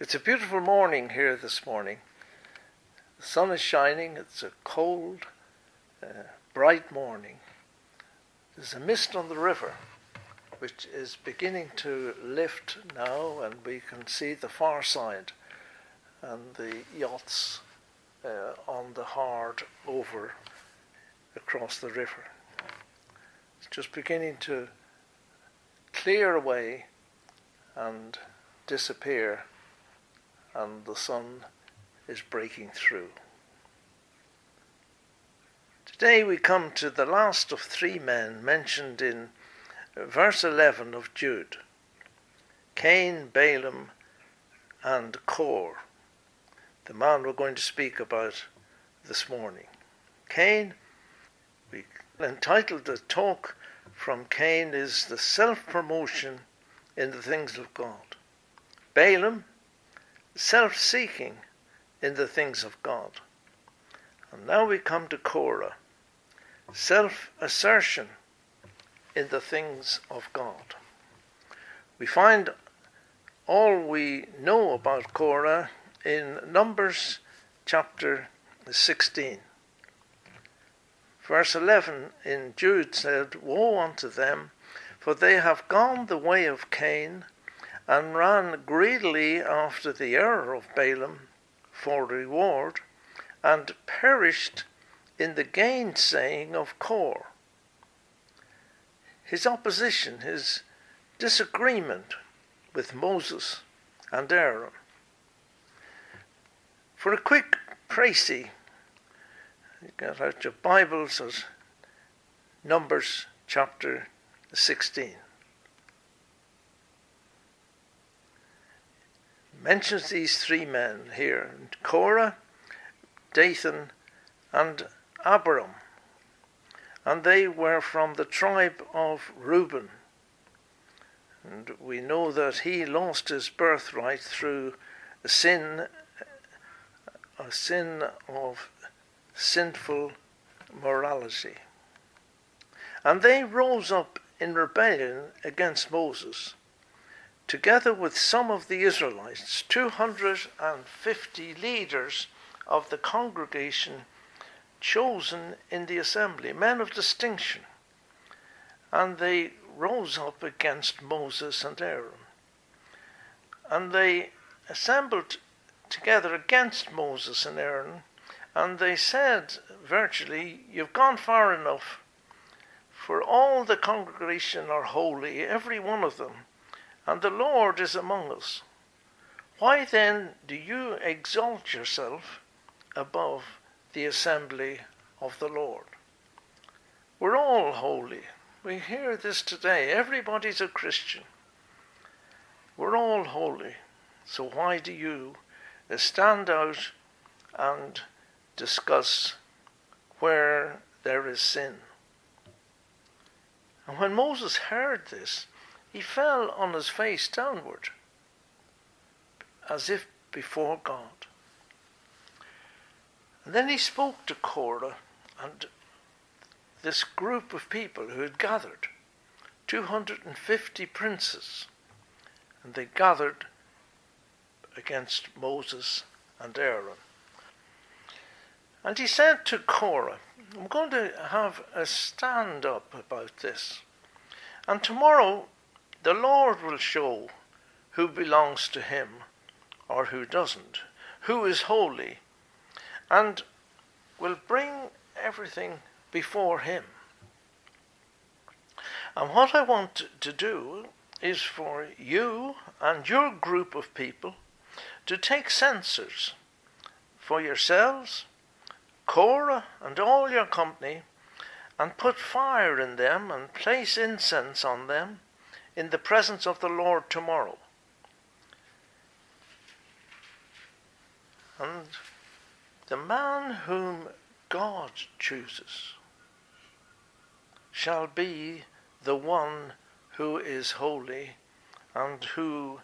It's a beautiful morning here this morning. The sun is shining. It's a cold, uh, bright morning. There's a mist on the river, which is beginning to lift now, and we can see the far side and the yachts uh, on the hard over across the river. It's just beginning to clear away and disappear, and the sun is breaking through. Today we come to the last of three men mentioned in verse 11 of Jude Cain, Balaam, and Kor, the man we're going to speak about this morning. Cain, we entitled the talk from Cain is the self promotion in the things of God. Balaam, self seeking in the things of God. And now we come to Korah, self assertion in the things of God. We find all we know about Korah in Numbers chapter 16. Verse 11 in Jude said, Woe unto them, for they have gone the way of Cain, and ran greedily after the error of Balaam for reward, and perished in the gainsaying of Kor. His opposition, his disagreement with Moses and Aaron. For a quick précis, get out your Bibles as Numbers chapter 16. Mentions these three men here Korah, Dathan, and Abiram. And they were from the tribe of Reuben. And we know that he lost his birthright through a sin, a sin of sinful morality. And they rose up in rebellion against Moses, together with some of the Israelites, 250 leaders of the congregation chosen in the assembly, men of distinction. And they rose up against Moses and Aaron. And they assembled together against Moses and Aaron and they said, virtually, You've gone far enough, for all the congregation are holy, every one of them, and the Lord is among us. Why then do you exalt yourself above the assembly of the Lord? We're all holy. We hear this today. Everybody's a Christian. We're all holy. So why do you stand out and discuss where there is sin. And when Moses heard this, he fell on his face downward, as if before God. And then he spoke to Korah and this group of people who had gathered 250 princes, and they gathered against Moses and Aaron. And he said to Korah, I'm going to have a stand up about this. And tomorrow the Lord will show who belongs to him or who doesn't, who is holy, and will bring everything before him. And what I want to do is for you and your group of people to take censers for yourselves Korah and all your company, and put fire in them, and place incense on them in the presence of the Lord tomorrow. And the man whom God chooses shall be the one who is holy and who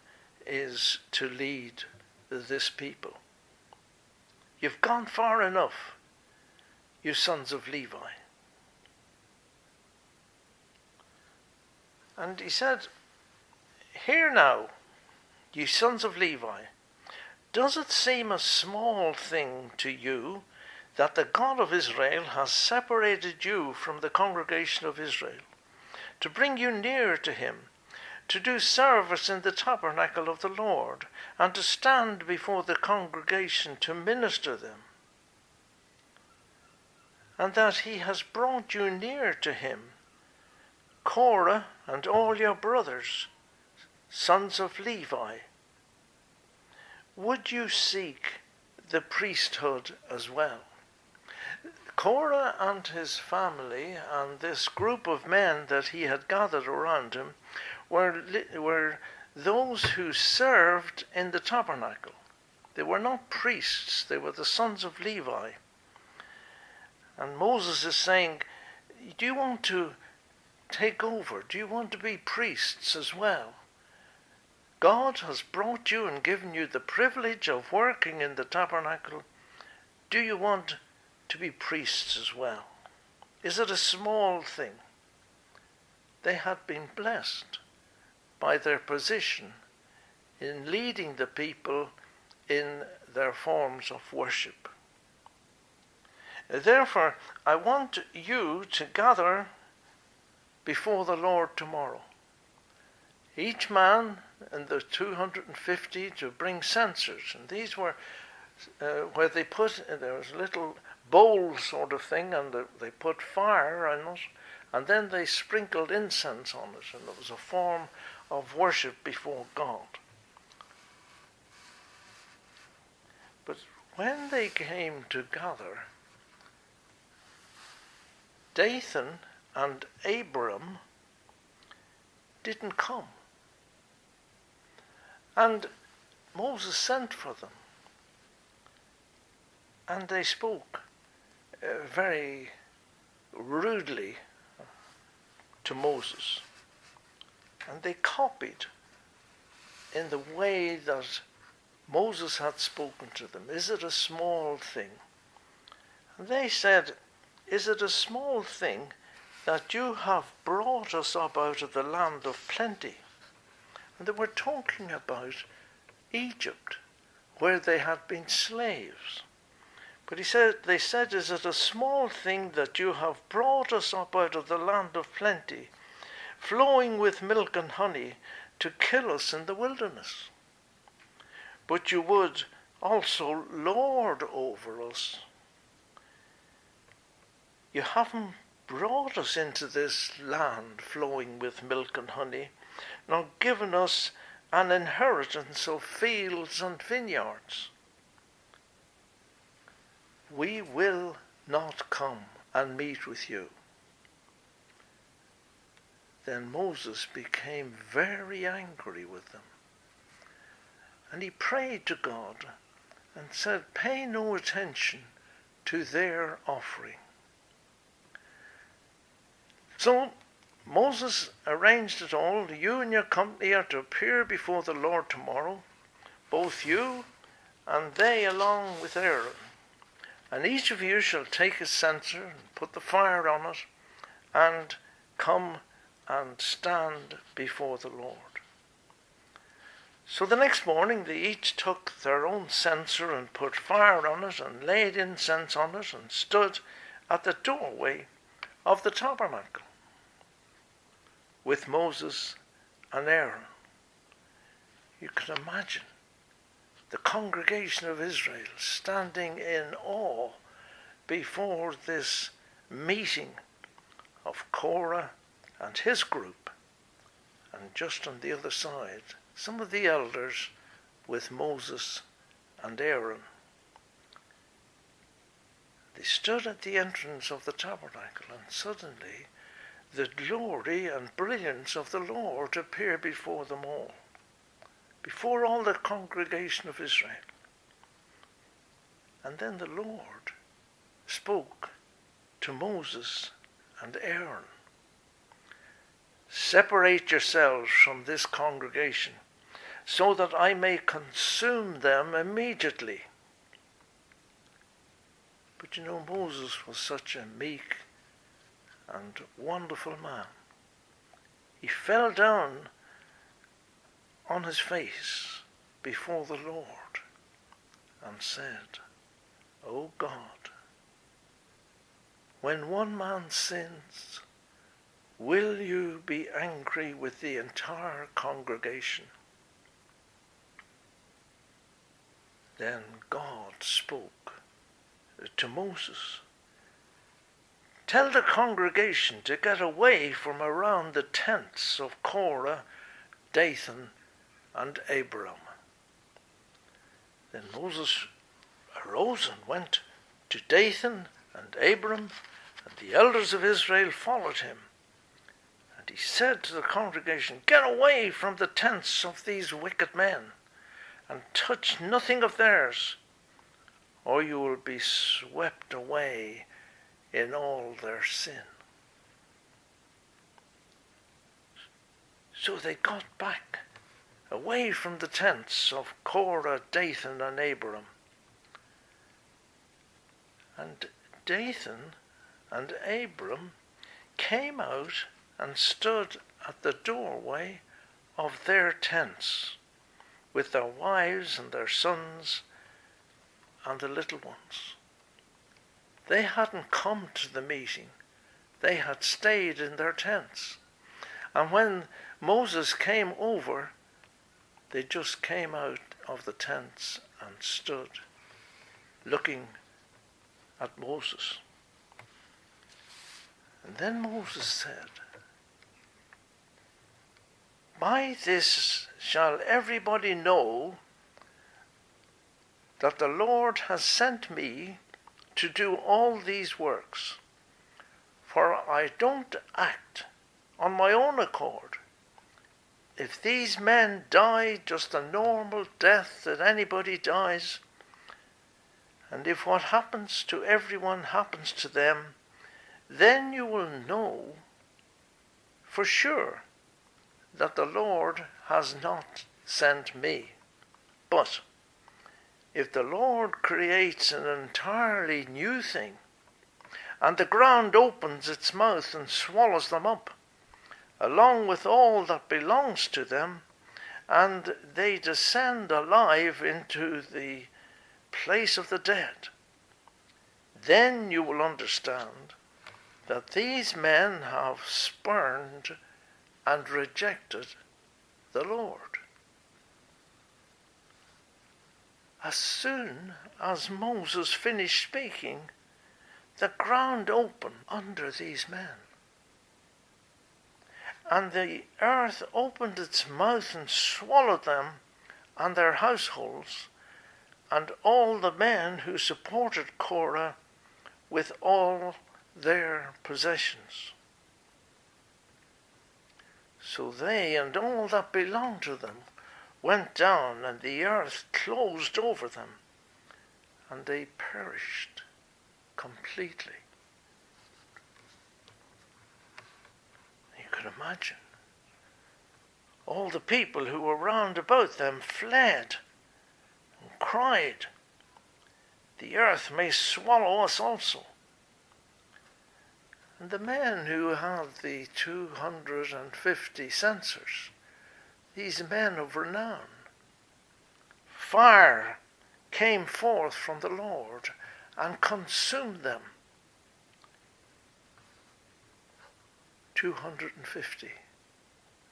is to lead this people. You've gone far enough you sons of Levi. And he said, Hear now, you sons of Levi, Does it seem a small thing to you that the God of Israel has separated you from the congregation of Israel, to bring you near to him, to do service in the tabernacle of the Lord, and to stand before the congregation to minister them? And that he has brought you near to him, Korah and all your brothers, sons of Levi. Would you seek the priesthood as well? Korah and his family and this group of men that he had gathered around him were, were those who served in the tabernacle. They were not priests, they were the sons of Levi. And Moses is saying, Do you want to take over? Do you want to be priests as well? God has brought you and given you the privilege of working in the tabernacle. Do you want to be priests as well? Is it a small thing? They had been blessed by their position in leading the people in their forms of worship. Therefore, I want you to gather before the Lord tomorrow. Each man and the 250 to bring censers, and these were uh, where they put there was little bowl sort of thing, and they put fire on it, and then they sprinkled incense on it, and it was a form of worship before God. But when they came to gather, Dathan and Abiram didn't come. And Moses sent for them. And they spoke uh, very rudely to Moses. And they copied in the way that Moses had spoken to them. Is it a small thing? And they said, Is it a small thing that you have brought us up out of the land of plenty? And they were talking about Egypt, where they had been slaves. But he said, they said, Is it a small thing that you have brought us up out of the land of plenty, flowing with milk and honey, to kill us in the wilderness? But you would also lord over us. You haven't brought us into this land flowing with milk and honey, nor given us an inheritance of fields and vineyards we will not come and meet with you. Then Moses became very angry with them. And he prayed to God and said, Pay no attention to their offering. So Moses arranged it all. You and your company are to appear before the Lord tomorrow, both you and they along with Aaron. And each of you shall take a censer and put the fire on it and come and stand before the Lord. So the next morning they each took their own censer and put fire on it and laid incense on it and stood at the doorway of the tabernacle with Moses and Aaron. You can imagine the congregation of Israel standing in awe before this meeting of Korah and his group, and just on the other side, some of the elders with Moses and Aaron. They stood at the entrance of the tabernacle, and suddenly the glory and brilliance of the Lord appeared before them all before all the congregation of Israel. And then the Lord spoke to Moses and Aaron Separate yourselves from this congregation, so that I may consume them immediately. But you know, Moses was such a meek and wonderful man. He fell down on his face before the Lord. and said, O God, when one man sins, will you be angry with the entire congregation? Then God spoke to Moses. Tell the congregation to get away from around the tents of Korah, Dathan, and Abiram. Then Moses arose and went to Dathan and Abiram, and the elders of Israel followed him. And he said to the congregation, Get away from the tents of these wicked men, and touch nothing of theirs, or you will be swept away in all their sin. So they got back away from the tents of Korah, Dathan, and Abiram. And Dathan and Abiram came out and stood at the doorway of their tents with their wives and their sons and the little ones. They hadn't come to the meeting, they had stayed in their tents. And when Moses came over, they just came out of the tents and stood looking at Moses. And then Moses said, By this shall everybody know that the Lord has sent me to do all these works. For I don't act on my own accord. If these men die just a normal death that anybody dies, and if what happens to everyone happens to them, then you will know for sure that the Lord has not sent me. But if the Lord creates an entirely new thing, and the ground opens its mouth and swallows them up, along with all that belongs to them, and they descend alive into the place of the dead, then you will understand that these men have spurned and rejected the Lord. As soon as Moses finished speaking, the ground opened under these men. And the earth opened its mouth and swallowed them and their households, and all the men who supported Korah with all their possessions. So they and all that belonged to them went down, and the earth closed over them, and they perished completely. You could imagine. All the people who were round about them fled and cried, The earth may swallow us also. And the men who had the 250 censers, these men of renown, fire came forth from the Lord and consumed them. 250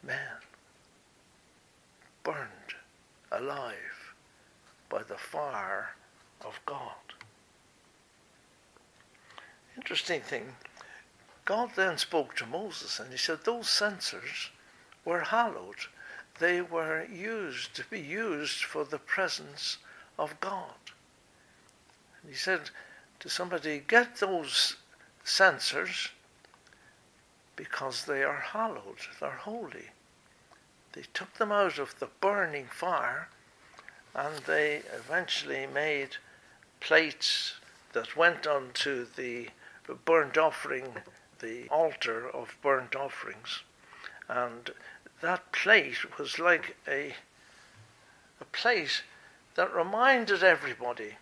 men burned alive by the fire of God. Interesting thing God then spoke to Moses and he said, Those censers were hallowed. They were used to be used for the presence of God. And he said to somebody, Get those censers because they are hallowed, they're holy. They took them out of the burning fire and they eventually made plates that went onto the burnt offering the altar of burnt offerings. And that place was like a, a plate that reminded everybody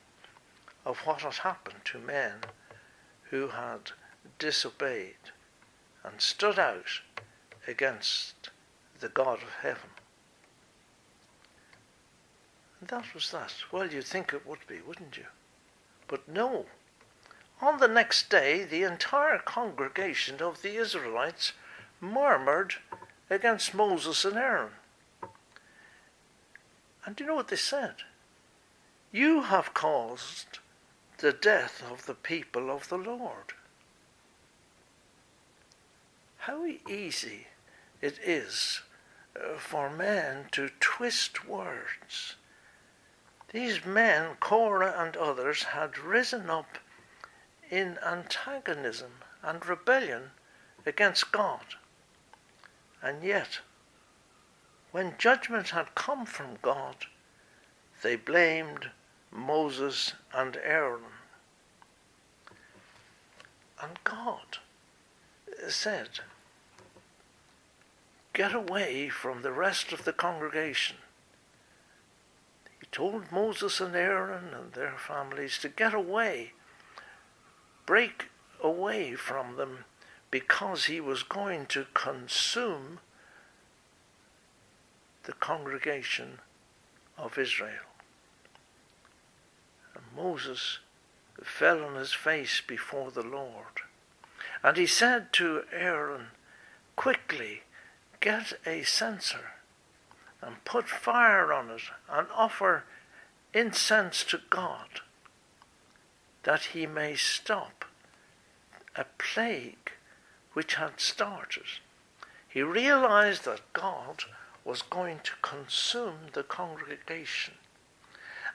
of what had happened to men who had disobeyed and stood out against the God of heaven. And that was that. Well, you'd think it would be, wouldn't you? But no. On the next day, the entire congregation of the Israelites murmured against Moses and Aaron. And do you know what they said? You have caused the death of the people of the Lord. How easy it is uh, for men to twist words. These men, Korah and others, had risen up in antagonism and rebellion against God. And yet, when judgment had come from God, they blamed Moses and Aaron. And God said, Get away from the rest of the congregation. He told Moses and Aaron and their families to get away, break away from them, because he was going to consume the congregation of Israel. And Moses fell on his face before the Lord. And he said to Aaron, Quickly get a censer and put fire on it and offer incense to God, that he may stop a plague which had started. He realized that God was going to consume the congregation.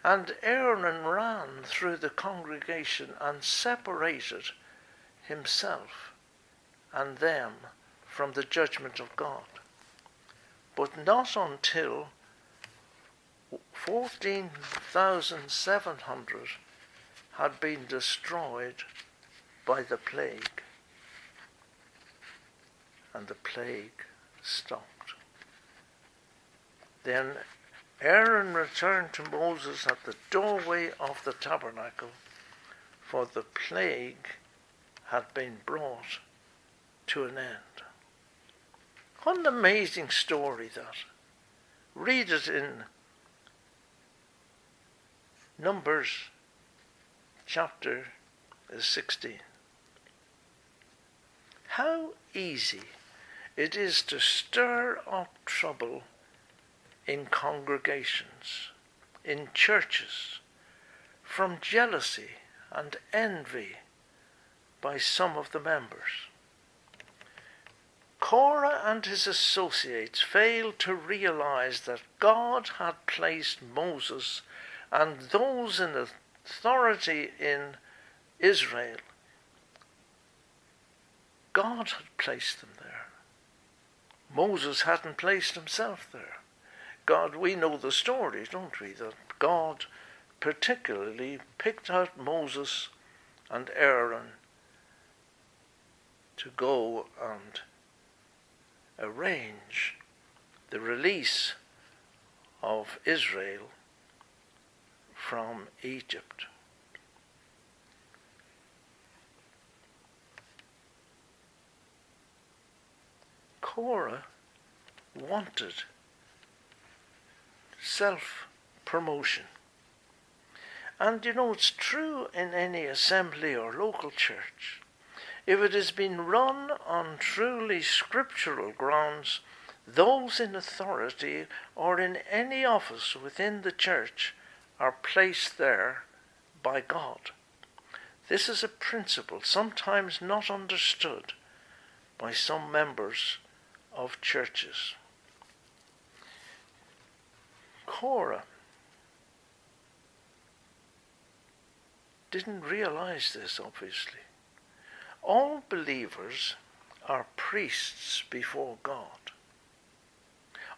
And Aaron ran through the congregation and separated himself and them from the judgment of God. But not until 14,700 had been destroyed by the plague. And the plague stopped. Then Aaron returned to Moses at the doorway of the tabernacle, for the plague had been brought to an end. What an amazing story that. Read it in Numbers chapter 16. How easy it is to stir up trouble in congregations, in churches, from jealousy and envy by some of the members. Korah and his associates failed to realize that God had placed Moses and those in authority in Israel. God had placed them there. Moses hadn't placed himself there. God, we know the story, don't we? That God particularly picked out Moses and Aaron to go and arrange the release of Israel from Egypt. Korah wanted self promotion. And you know, it's true in any assembly or local church. If it has been run on truly scriptural grounds, those in authority or in any office within the church are placed there by God. This is a principle sometimes not understood by some members of churches. Korah didn't realize this, obviously. All believers are priests before God.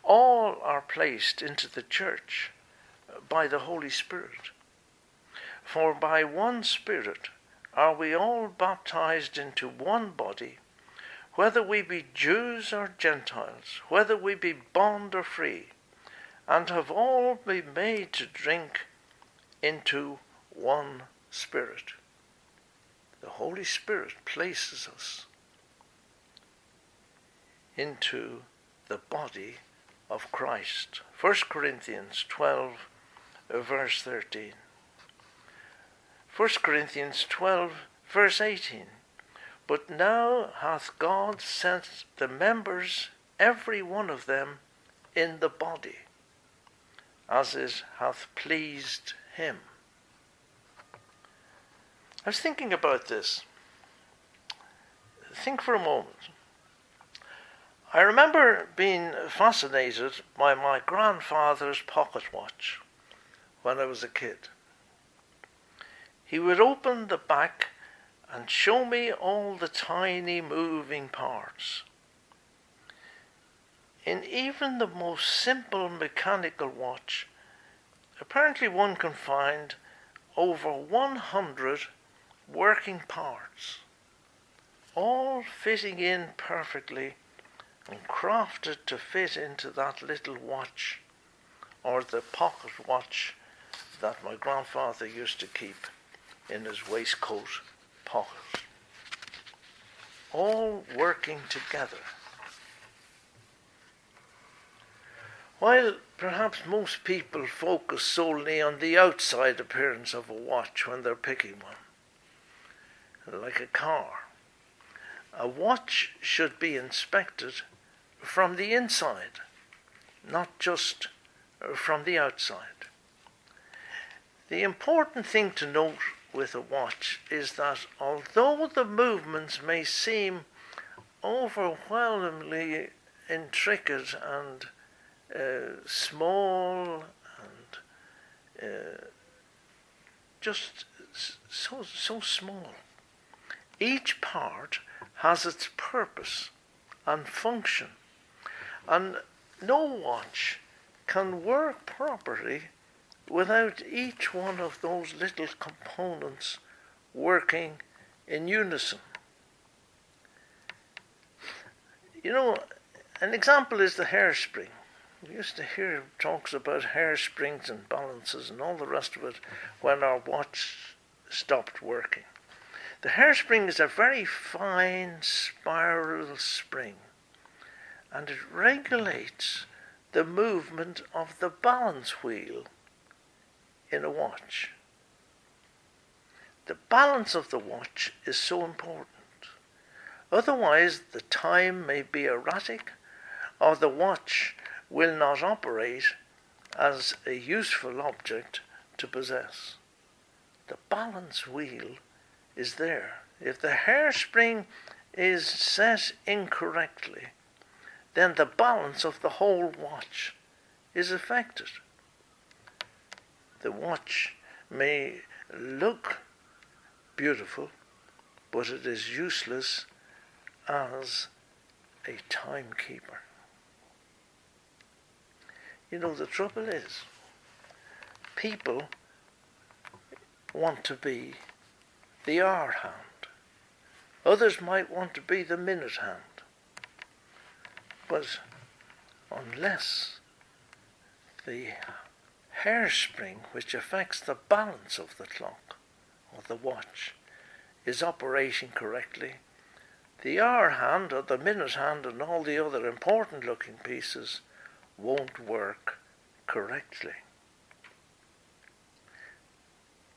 All are placed into the church by the Holy Spirit. For by one Spirit are we all baptized into one body, whether we be Jews or Gentiles, whether we be bond or free and have all been made to drink into one Spirit. The Holy Spirit places us into the body of Christ. 1 Corinthians 12, verse 13. 1 Corinthians 12, verse 18. But now hath God sent the members, every one of them, in the body, as it hath pleased him. I was thinking about this. Think for a moment. I remember being fascinated by my grandfather's pocket watch when I was a kid. He would open the back and show me all the tiny moving parts. In even the most simple mechanical watch, apparently one can find over 100 working parts, all fitting in perfectly and crafted to fit into that little watch or the pocket watch that my grandfather used to keep in his waistcoat pocket. All working together. While perhaps most people focus solely on the outside appearance of a watch when they're picking one, like a car, a watch should be inspected from the inside, not just from the outside. The important thing to note with a watch is that although the movements may seem overwhelmingly intricate and uh, small and uh, just so so small, each part has its purpose and function. And no watch can work properly without each one of those little components working in unison. You know, an example is the hairspring. We used to hear talks about hairsprings and balances and all the rest of it when our watch stopped working. The hairspring is a very fine spiral spring and it regulates the movement of the balance wheel in a watch. The balance of the watch is so important. Otherwise, the time may be erratic or the watch will not operate as a useful object to possess. The balance wheel is there. If the hairspring is set incorrectly, then the balance of the whole watch is affected. The watch may look beautiful, but it is useless as a timekeeper. You know, the trouble is, people want to be the hour hand. Others might want to be the minute hand. But unless the hairspring which affects the balance of the clock or the watch is operating correctly, the hour hand or the minute hand and all the other important looking pieces won't work correctly.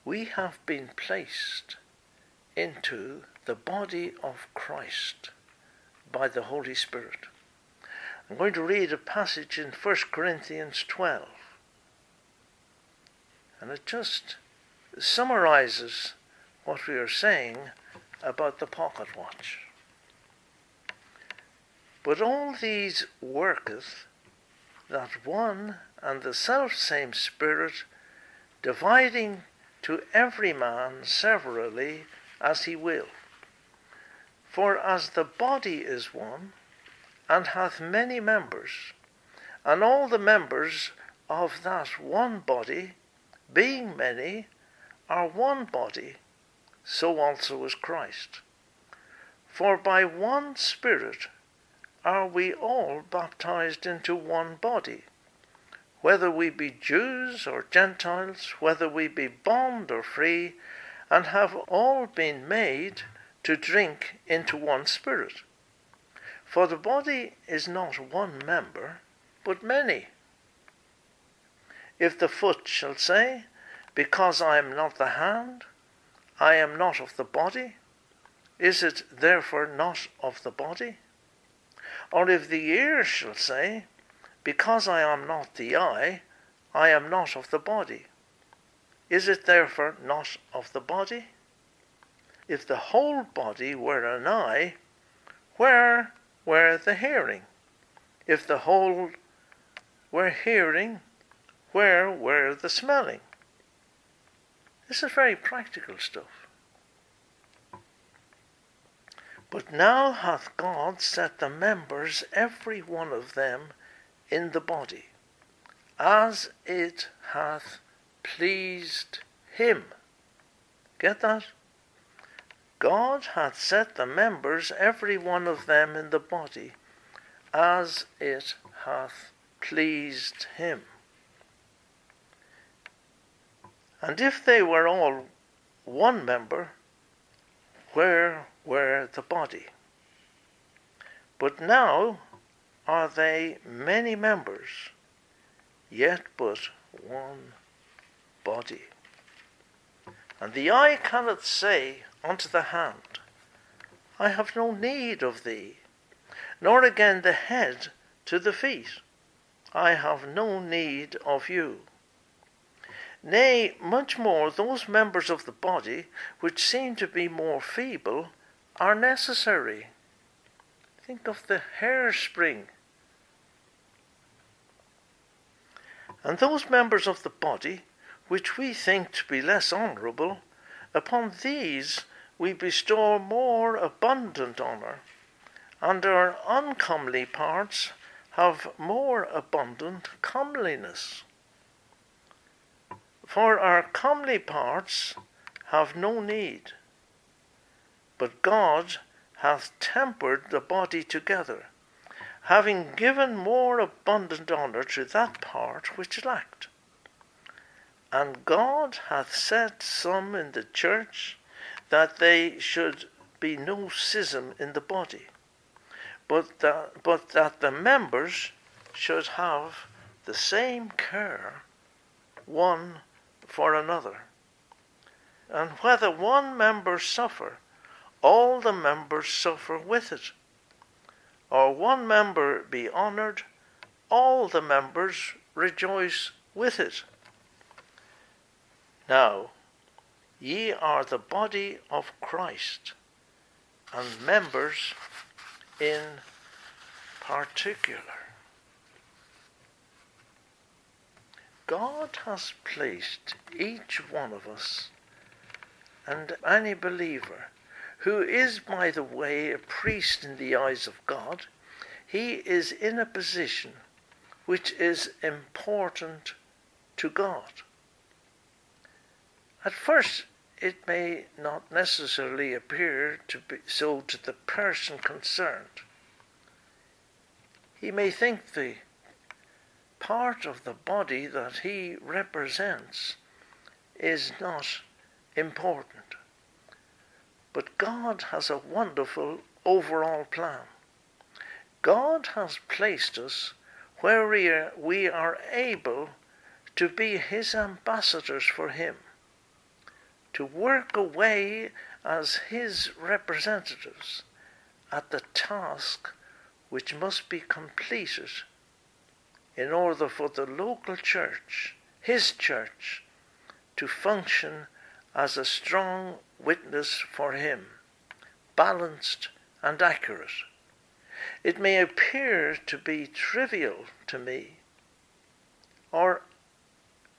We have been placed into the body of Christ by the Holy Spirit. I'm going to read a passage in 1 Corinthians 12. And it just summarizes what we are saying about the pocket watch. But all these worketh that one and the self same Spirit, dividing to every man severally as he will. For as the body is one, and hath many members, and all the members of that one body, being many, are one body, so also is Christ. For by one Spirit are we all baptized into one body, whether we be Jews or Gentiles, whether we be bond or free, and have all been made to drink into one Spirit. For the body is not one member, but many. If the foot shall say, Because I am not the hand, I am not of the body, is it therefore not of the body? Or if the ear shall say, Because I am not the eye, I am not of the body, is it therefore not of the body? If the whole body were an eye, where were the hearing? If the whole were hearing, where were the smelling? This is very practical stuff. But now hath God set the members, every one of them, in the body, as it hath pleased him. Get that? God hath set the members, every one of them, in the body, as it hath pleased him. And if they were all one member, where were the body? But now are they many members, yet but one body. And the eye cannot say unto the hand, I have no need of thee, nor again the head to the feet, I have no need of you. Nay, much more, those members of the body which seem to be more feeble are necessary. Think of the hairspring. And those members of the body which we think to be less honourable, upon these we bestow more abundant honour, and our uncomely parts have more abundant comeliness. For our comely parts have no need, but God hath tempered the body together, having given more abundant honour to that part which lacked. And God hath set some in the church that they should be no schism in the body, but that, but that the members should have the same care one for another. And whether one member suffer, all the members suffer with it. Or one member be honoured, all the members rejoice with it. Now, ye are the body of Christ, and members in particular. God has placed each one of us and any believer who is, by the way, a priest in the eyes of God, he is in a position which is important to God. At first, it may not necessarily appear to be so to the person concerned. He may think the part of the body that he represents is not important. But God has a wonderful overall plan. God has placed us where we are, we are able to be His ambassadors for Him, to work away as His representatives at the task which must be completed in order for the local church, his church, to function as a strong witness for him, balanced and accurate. It may appear to be trivial to me, or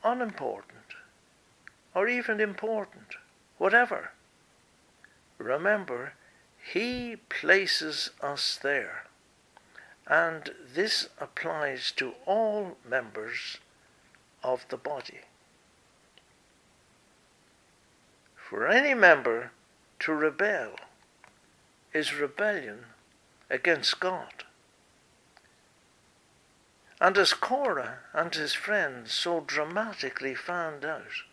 unimportant, or even important, whatever. Remember, he places us there. And this applies to all members of the body. For any member to rebel is rebellion against God. And as Korah and his friends so dramatically found out,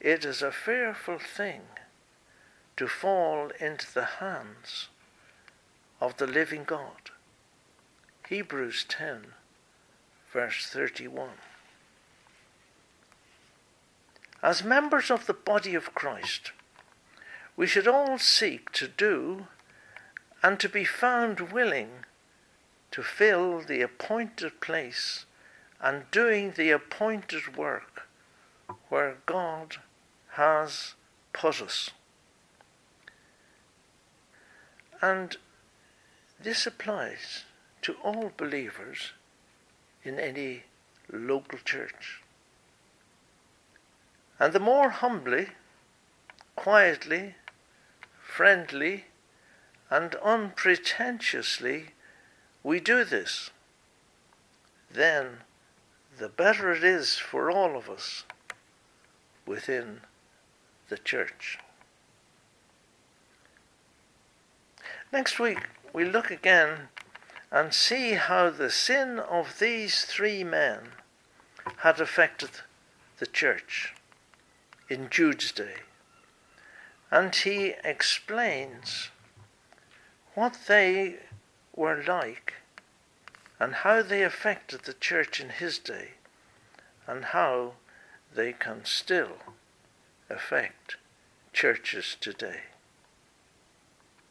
it is a fearful thing to fall into the hands of the living God. Hebrews 10, verse 31. as members of the body of Christ, we should all seek to do and to be found willing to fill the appointed place and doing the appointed work where God has put us. And this applies to all believers in any local church. And the more humbly, quietly, friendly, and unpretentiously we do this, then the better it is for all of us within the church. Next week, we look again and see how the sin of these three men had affected the church in Jude's day. And he explains what they were like and how they affected the church in his day and how they can still affect churches today.